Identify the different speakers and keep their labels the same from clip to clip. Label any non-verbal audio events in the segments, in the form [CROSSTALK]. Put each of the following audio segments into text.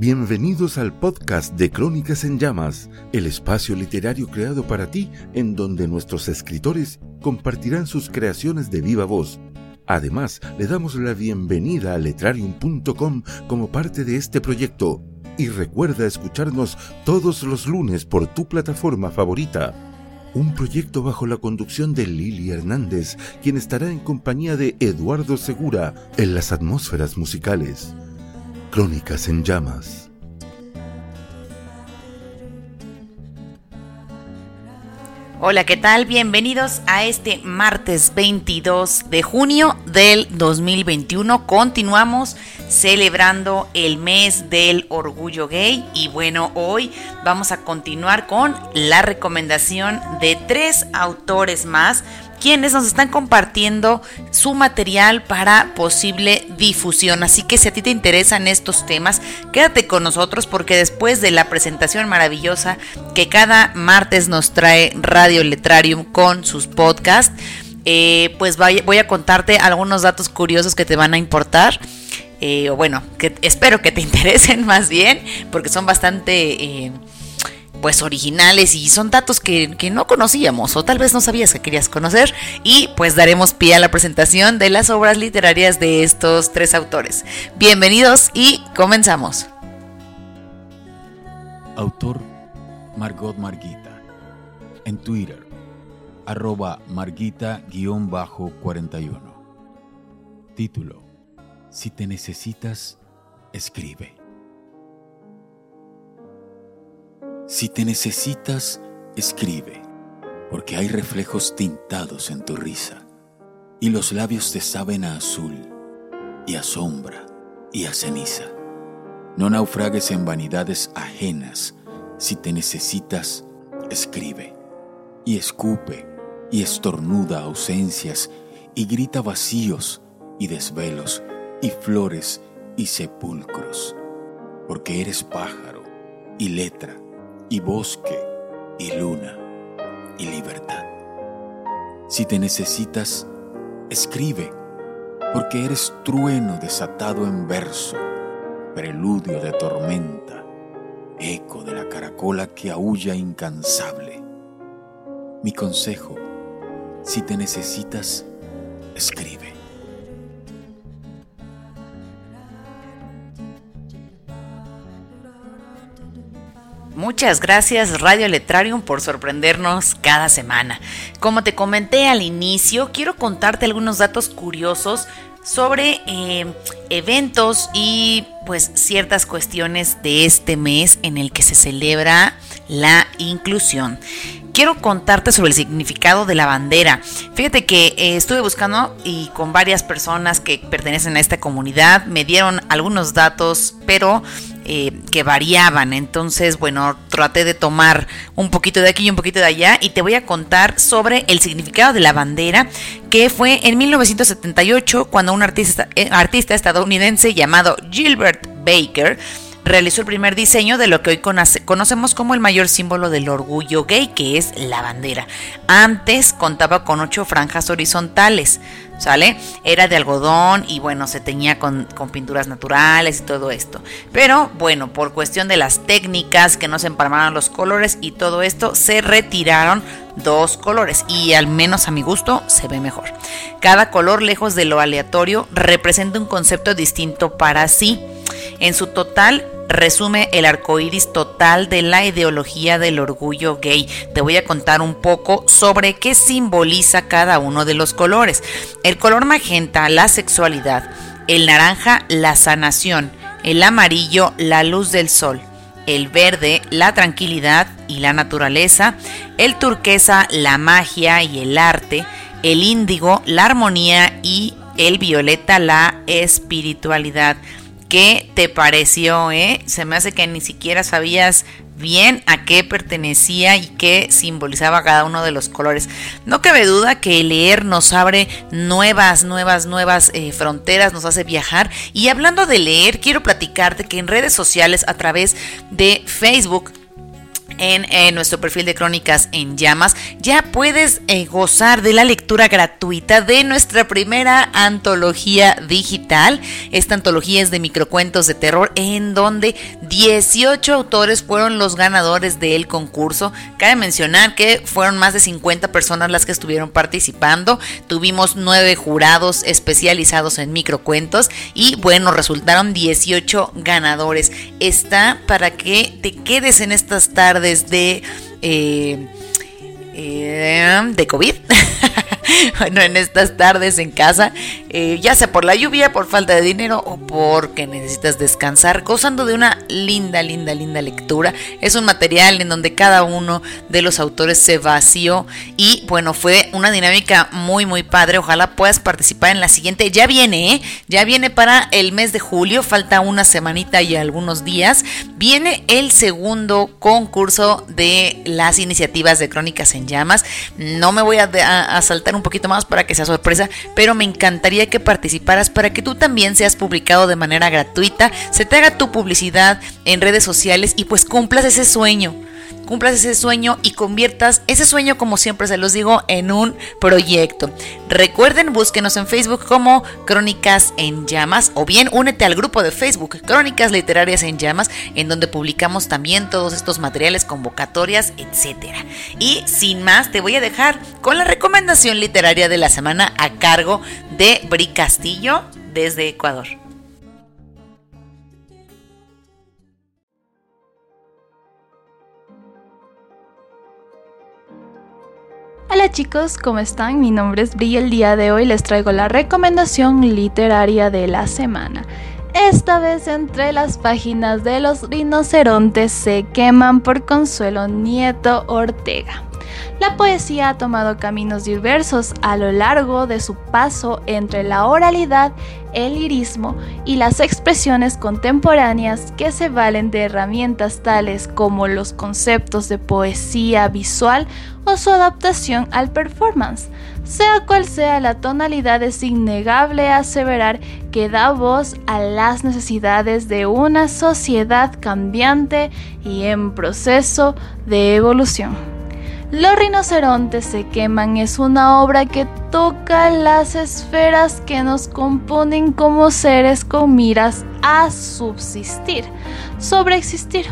Speaker 1: Bienvenidos al podcast de Crónicas en Llamas, el espacio literario creado para ti en donde nuestros escritores compartirán sus creaciones de viva voz. Además, le damos la bienvenida a letrarium.com como parte de este proyecto y recuerda escucharnos todos los lunes por tu plataforma favorita. Un proyecto bajo la conducción de Lili Hernández, quien estará en compañía de Eduardo Segura en las atmósferas musicales. Crónicas en llamas.
Speaker 2: Hola, ¿qué tal? Bienvenidos a este martes 22 de junio del 2021. Continuamos celebrando el mes del orgullo gay y bueno, hoy vamos a continuar con la recomendación de tres autores más quienes nos están compartiendo su material para posible difusión. Así que si a ti te interesan estos temas, quédate con nosotros porque después de la presentación maravillosa que cada martes nos trae Radio Letrarium con sus podcasts, eh, pues voy a contarte algunos datos curiosos que te van a importar. Eh, o bueno, que espero que te [LAUGHS] interesen más bien, porque son bastante eh, pues originales y son datos que, no conocíamos o tal vez no sabías que querías conocer y pues daremos pie a la presentación de las obras literarias de estos tres autores. Bienvenidos y comenzamos.
Speaker 3: Autor Margot Marguita. En Twitter, arroba Marguita-41. Título. Si te necesitas, escribe. Si te necesitas, escribe, porque hay reflejos tintados en tu risa, y los labios te saben a azul, y a sombra, y a ceniza. No naufragues en vanidades ajenas, si te necesitas, escribe, y escupe, y estornuda ausencias, y grita vacíos, y desvelos, y flores, y sepulcros, porque eres pájaro, y letra, y bosque, y luna, y libertad. Si te necesitas, escribe, porque eres trueno desatado en verso, preludio de tormenta, eco de la caracola que aúlla incansable. Mi consejo, si te necesitas, escribe.
Speaker 2: Muchas gracias Radio Letrarium por sorprendernos cada semana. Como te comenté al inicio, quiero contarte algunos datos curiosos sobre eh, eventos y pues ciertas cuestiones de este mes en el que se celebra la inclusión. Quiero contarte sobre el significado de la bandera. Fíjate que eh, estuve buscando y con varias personas que pertenecen a esta comunidad me dieron algunos datos, pero eh, que variaban. Entonces, bueno, traté de tomar un poquito de aquí y un poquito de allá y te voy a contar sobre el significado de la bandera, que fue en 1978 cuando un artista, eh, artista estadounidense llamado Gilbert Baker realizó el primer diseño de lo que hoy conocemos como el mayor símbolo del orgullo gay, que es la bandera. Antes contaba con ocho franjas horizontales, ¿sale? Era de algodón y bueno, se teñía con, pinturas naturales y todo esto. Pero bueno, por cuestión de las técnicas que no se empalmaron los colores y todo esto, se retiraron dos colores y al menos a mi gusto se ve mejor. Cada color, lejos de lo aleatorio, representa un concepto distinto para sí. En su total, resume el arco iris total de la ideología del orgullo gay. Te voy a contar un poco sobre qué simboliza cada uno de los colores. El color magenta, la sexualidad. El naranja, la sanación. El amarillo, la luz del sol. El verde, la tranquilidad y la naturaleza. El turquesa, la magia y el arte. El índigo, la armonía y el violeta, la espiritualidad. ¿Qué te pareció? Eh? Se me hace que ni siquiera sabías bien a qué pertenecía y qué simbolizaba cada uno de los colores. No cabe duda que leer nos abre nuevas, nuevas, nuevas eh, fronteras, nos hace viajar. Y hablando de leer, quiero platicarte que en redes sociales a través de Facebook en, nuestro perfil de Crónicas en Llamas, ya puedes eh, gozar de la lectura gratuita de nuestra primera antología digital. Esta antología es de microcuentos de terror en donde 18 autores fueron los ganadores del concurso. Cabe mencionar que fueron más de 50 personas las que estuvieron participando. Tuvimos nueve jurados especializados en microcuentos y bueno, resultaron 18 ganadores. Está para que te quedes en estas tardes de... Eh, eh, de COVID. [LAUGHS] [LAUGHS] bueno, en estas tardes en casa, eh, ya sea por la lluvia, por falta de dinero o porque necesitas descansar, gozando de una linda, linda, linda lectura. Es un material en donde cada uno de los autores se vació y bueno, fue una dinámica muy, muy padre. Ojalá puedas participar en la siguiente. Ya viene, ¿eh? Ya viene para el mes de julio, falta una semanita y algunos días. Viene el segundo concurso de las iniciativas de Crónicas en Llamas. No me voy a, a saltar un un poquito más para que sea sorpresa, pero me encantaría que participaras para que tú también seas publicado de manera gratuita, se te haga tu publicidad en redes sociales y pues cumplas ese sueño cumplas ese sueño y conviertas ese sueño, como siempre se los digo, en un proyecto. Recuerden, búsquenos en Facebook como Crónicas en Llamas o bien únete al grupo de Facebook Crónicas Literarias en Llamas, en donde publicamos también todos estos materiales, convocatorias, etc. Y sin más, te voy a dejar con la recomendación literaria de la semana a cargo de Bri Castillo desde Ecuador.
Speaker 4: Chicos, ¿cómo están? Mi nombre es Bri y el día de hoy les traigo la recomendación literaria de la semana. Esta vez entre las páginas de Los rinocerontes se queman por Consuelo Nieto Ortega. La poesía ha tomado caminos diversos a lo largo de su paso entre la oralidad, el lirismo y las expresiones contemporáneas que se valen de herramientas tales como los conceptos de poesía visual o su adaptación al performance. Sea cual sea la tonalidad, es innegable aseverar que da voz a las necesidades de una sociedad cambiante y en proceso de evolución. Los rinocerontes se queman es una obra que toca las esferas que nos componen como seres con miras a subsistir, sobreexistir.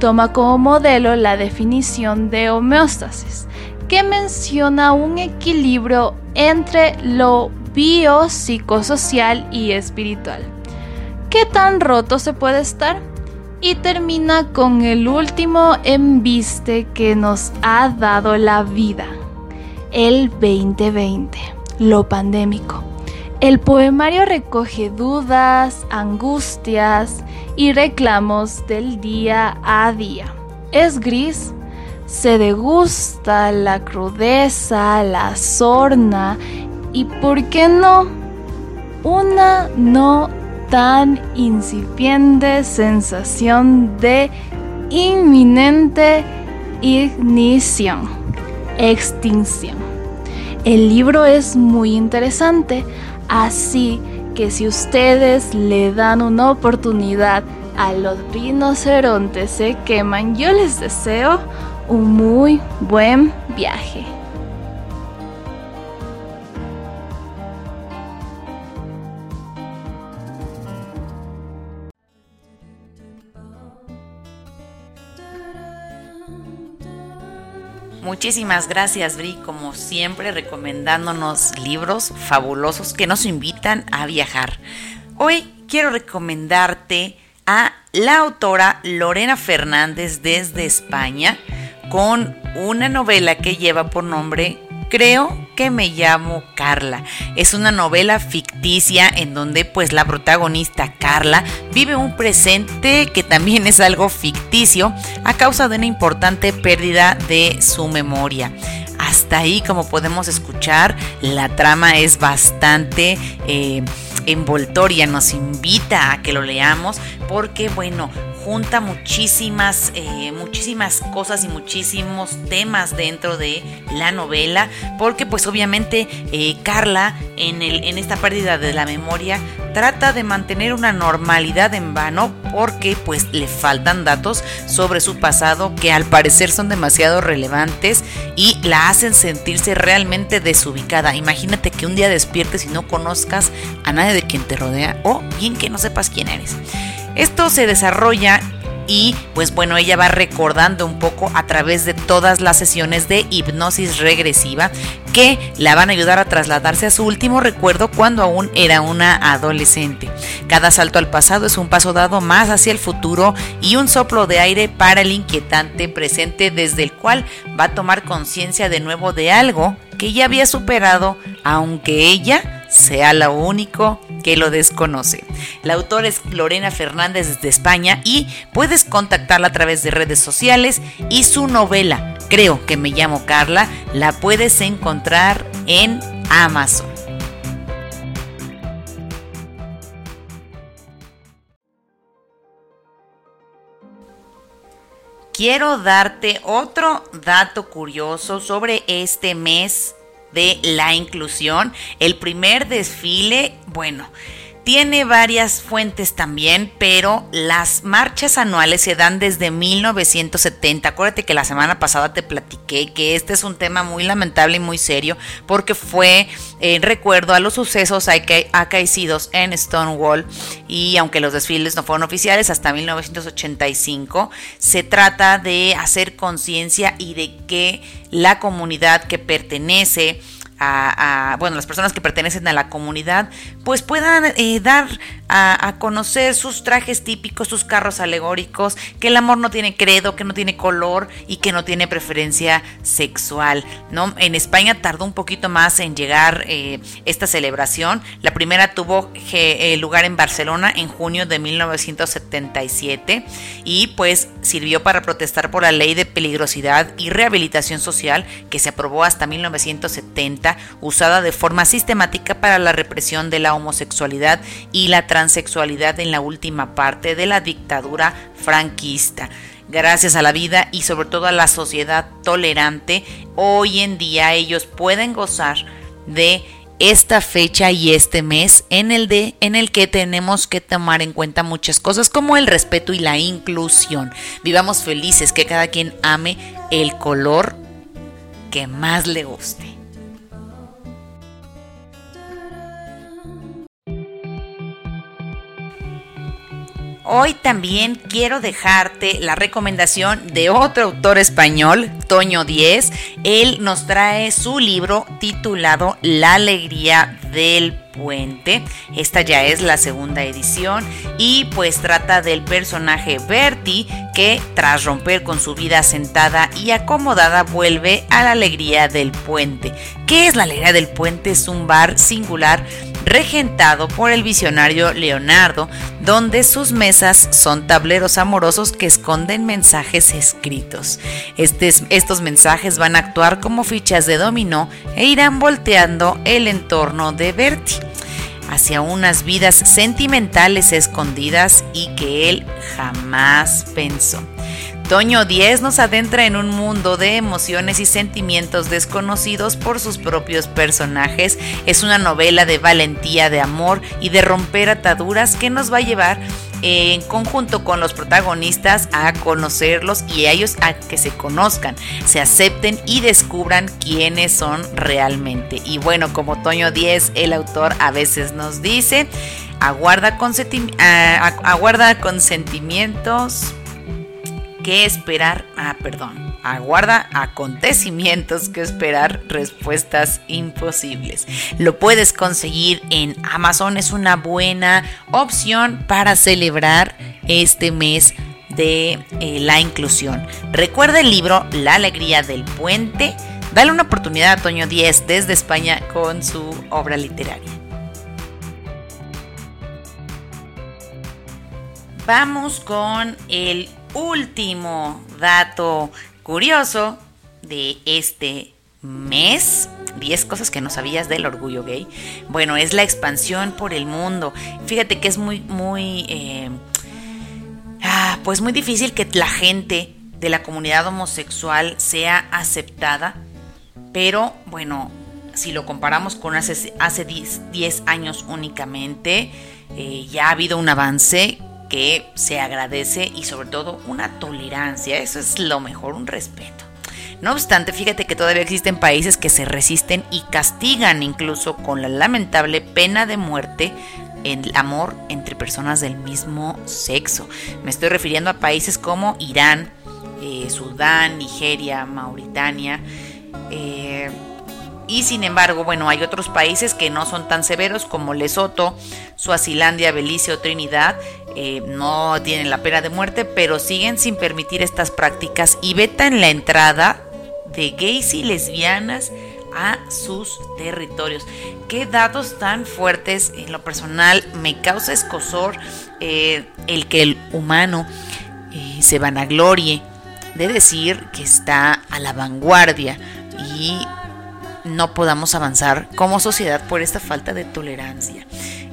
Speaker 4: Toma como modelo la definición de homeostasis, que menciona un equilibrio entre lo biopsicosocial y espiritual. ¿Qué tan roto se puede estar? Y termina con el último embiste que nos ha dado la vida, el 2020, lo pandémico. El poemario recoge dudas, angustias y reclamos del día a día. Es gris, se degusta la crudeza, la sorna y, ¿por qué no? Una no tan incipiente sensación de inminente ignición, extinción. El libro es muy interesante, así que si ustedes le dan una oportunidad a los rinocerontes se queman, yo les deseo un muy buen viaje.
Speaker 2: Muchísimas gracias, Bri, como siempre, recomendándonos libros fabulosos que nos invitan a viajar. Hoy quiero recomendarte a la autora Lorena Fernández desde España con una novela que lleva por nombre Creo que me llamo Carla. Es una novela ficticia en donde pues la protagonista Carla vive un presente que también es algo ficticio a causa de una importante pérdida de su memoria. Hasta ahí, como podemos escuchar, la trama es bastante eh, envoltoria, nos invita a que lo leamos porque, bueno, junta muchísimas, eh, muchísimas cosas y muchísimos temas dentro de la novela, porque pues obviamente eh, Carla en, el, en esta pérdida de la memoria trata de mantener una normalidad en vano porque pues le faltan datos sobre su pasado que al parecer son demasiado relevantes y la hacen sentirse realmente desubicada. Imagínate que un día despiertes y no conozcas a nadie de quien te rodea o bien que no sepas quién eres. Esto se desarrolla y pues bueno, ella va recordando un poco a través de todas las sesiones de hipnosis regresiva que la van a ayudar a trasladarse a su último recuerdo cuando aún era una adolescente. Cada salto al pasado es un paso dado más hacia el futuro y un soplo de aire para el inquietante presente desde el cual va a tomar conciencia de nuevo de algo que ya había superado, aunque ella sea lo único que lo desconoce. La autora es Lorena Fernández desde España y puedes contactarla a través de redes sociales y su novela, Creo que me llamo Carla, la puedes encontrar en Amazon. quiero darte otro dato curioso sobre este mes de la inclusión. El primer desfile, bueno, tiene varias fuentes también, pero las marchas anuales se dan desde 1970. Acuérdate que la semana pasada te platiqué que este es un tema muy lamentable y muy serio porque fue en recuerdo a los sucesos acaecidos en Stonewall y aunque los desfiles no fueron oficiales hasta 1985, se trata de hacer conciencia y de que la comunidad que pertenece a, bueno, las personas que pertenecen a la comunidad, pues puedan eh, dar a, conocer sus trajes típicos, sus carros alegóricos, que el amor no tiene credo, que no tiene color y que no tiene preferencia sexual, ¿no? En España tardó un poquito más en llegar eh, esta celebración. La primera tuvo eh, lugar en Barcelona en junio de 1977 y pues sirvió para protestar por la ley de peligrosidad y rehabilitación social que se aprobó hasta 1970, usada de forma sistemática para la represión de la homosexualidad y la transexualidad en la última parte de la dictadura franquista. Gracias a la vida y sobre todo a la sociedad tolerante, hoy en día ellos pueden gozar de esta fecha y este mes en el de en el que tenemos que tomar en cuenta muchas cosas como el respeto y la inclusión. Vivamos felices, que cada quien ame el color que más le guste. Hoy también quiero dejarte la recomendación de otro autor español, Toño Díez. Él nos trae su libro titulado La alegría del puente. Esta ya es la segunda edición y pues trata del personaje Bertie que tras romper con su vida sentada y acomodada vuelve a la alegría del puente. ¿Qué es la alegría del puente? Es un bar singular regentado por el visionario Leonardo, donde sus mesas son tableros amorosos que esconden mensajes escritos. estos mensajes van a actuar como fichas de dominó e irán volteando el entorno de Bertie hacia unas vidas sentimentales escondidas y que él jamás pensó. Toño 10 nos adentra en un mundo de emociones y sentimientos desconocidos por sus propios personajes. Es una novela de valentía, de amor y de romper ataduras que nos va a llevar en conjunto con los protagonistas a conocerlos y a ellos a que se conozcan, se acepten y descubran quiénes son realmente. Y bueno, como Toño 10, el autor a veces nos dice, aguarda, con aguarda consentimientos que esperar, ah, perdón, aguarda acontecimientos que esperar respuestas imposibles. Lo puedes conseguir en Amazon, es una buena opción para celebrar este mes de eh, la inclusión. Recuerda el libro La alegría del puente. Dale una oportunidad a Toño 10 desde España con su obra literaria. Vamos con el último dato curioso de este mes. 10 cosas que no sabías del orgullo gay. Bueno, es la expansión por el mundo. Fíjate que es muy, muy... Eh, ah, pues muy difícil que la gente de la comunidad homosexual sea aceptada, pero bueno, si lo comparamos con hace, hace 10, años únicamente, eh, ya ha habido un avance que se agradece y sobre todo una tolerancia, eso es lo mejor, un respeto. No obstante, fíjate que todavía existen países que se resisten y castigan incluso con la lamentable pena de muerte el amor entre personas del mismo sexo. Me estoy refiriendo a países como Irán, eh, Sudán, Nigeria, Mauritania. Eh, y sin embargo, bueno, hay otros países que no son tan severos como Lesoto, Suazilandia, Belice o Trinidad. Eh, no tienen la pena de muerte, pero siguen sin permitir estas prácticas y vetan la entrada de gays y lesbianas a sus territorios. Qué datos tan fuertes en lo personal me causa escosor eh, el que el humano eh, se vanaglorie de decir que está a la vanguardia y no podamos avanzar como sociedad por esta falta de tolerancia.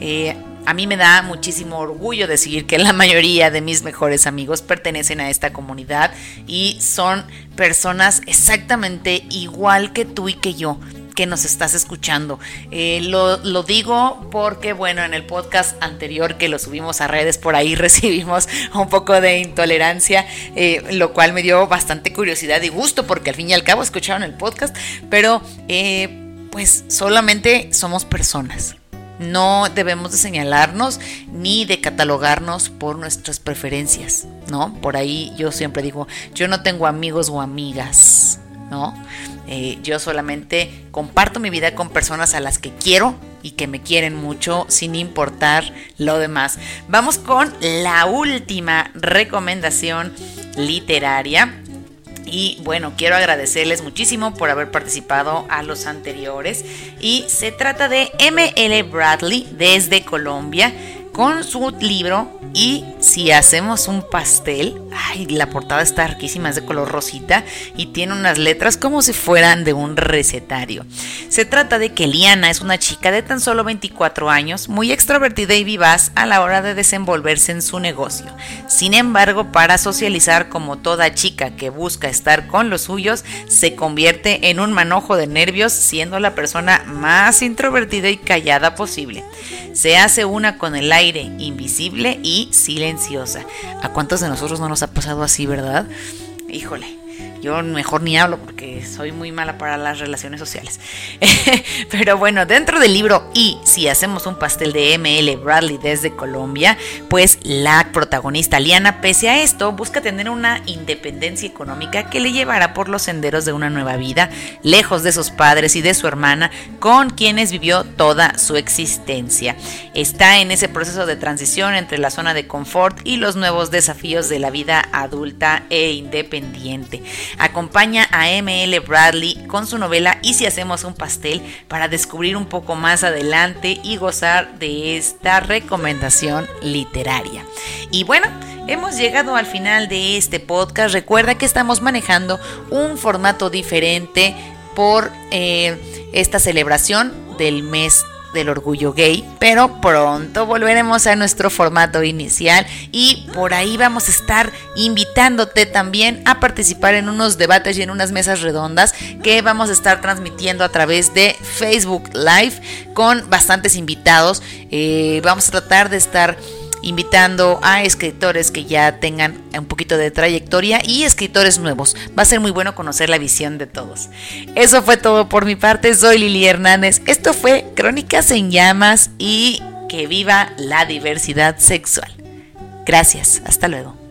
Speaker 2: Eh, a mí me da muchísimo orgullo decir que la mayoría de mis mejores amigos pertenecen a esta comunidad y son personas exactamente igual que tú y que yo que nos estás escuchando. Eh, lo, digo porque, bueno, en el podcast anterior que lo subimos a redes, por ahí [LAUGHS] recibimos un poco de intolerancia, eh, lo cual me dio bastante curiosidad y gusto porque al fin y al cabo escucharon el podcast, pero eh, pues solamente somos personas. No debemos de señalarnos ni de catalogarnos por nuestras preferencias, ¿no? Por ahí yo siempre digo, yo no tengo amigos o amigas, ¿no? Eh, yo solamente comparto mi vida con personas a las que quiero y que me quieren mucho sin importar lo demás. Vamos con la última recomendación literaria. Y bueno, quiero agradecerles muchísimo por haber participado a los anteriores. Y se trata de ML Bradley desde Colombia con su libro y si hacemos un pastel, ay, la portada está riquísima, es de color rosita y tiene unas letras como si fueran de un recetario. Se trata de que Liana es una chica de tan solo 24 años, muy extrovertida y vivaz a la hora de desenvolverse en su negocio. Sin embargo, para socializar como toda chica que busca estar con los suyos, se convierte en un manojo de nervios siendo la persona más introvertida y callada posible. Se hace una con el aire invisible y silenciosa. ¿A cuántos de nosotros no nos ha pasado así, verdad? Híjole. Yo mejor ni hablo porque soy muy mala para las relaciones sociales. [LAUGHS] Pero bueno, dentro del libro y si hacemos un pastel de ML Bradley desde Colombia, pues la protagonista Liana, pese a esto, busca tener una independencia económica que le llevará por los senderos de una nueva vida, lejos de sus padres y de su hermana, con quienes vivió toda su existencia. Está en ese proceso de transición entre la zona de confort y los nuevos desafíos de la vida adulta e independiente acompaña a ML Bradley con su novela Y si hacemos un pastel para descubrir un poco más adelante y gozar de esta recomendación literaria. Y bueno, hemos llegado al final de este podcast. Recuerda que estamos manejando un formato diferente por eh, esta celebración del mes del orgullo gay, pero pronto volveremos a nuestro formato inicial y por ahí vamos a estar invitándote también a participar en unos debates y en unas mesas redondas que vamos a estar transmitiendo a través de Facebook Live con bastantes invitados. Eh, vamos a tratar de estar invitando a escritores que ya tengan un poquito de trayectoria y escritores nuevos. Va a ser muy bueno conocer la visión de todos. Eso fue todo por mi parte. Soy Lili Hernández. Esto fue Crónicas en Llamas y que viva la diversidad sexual. Gracias. Hasta luego.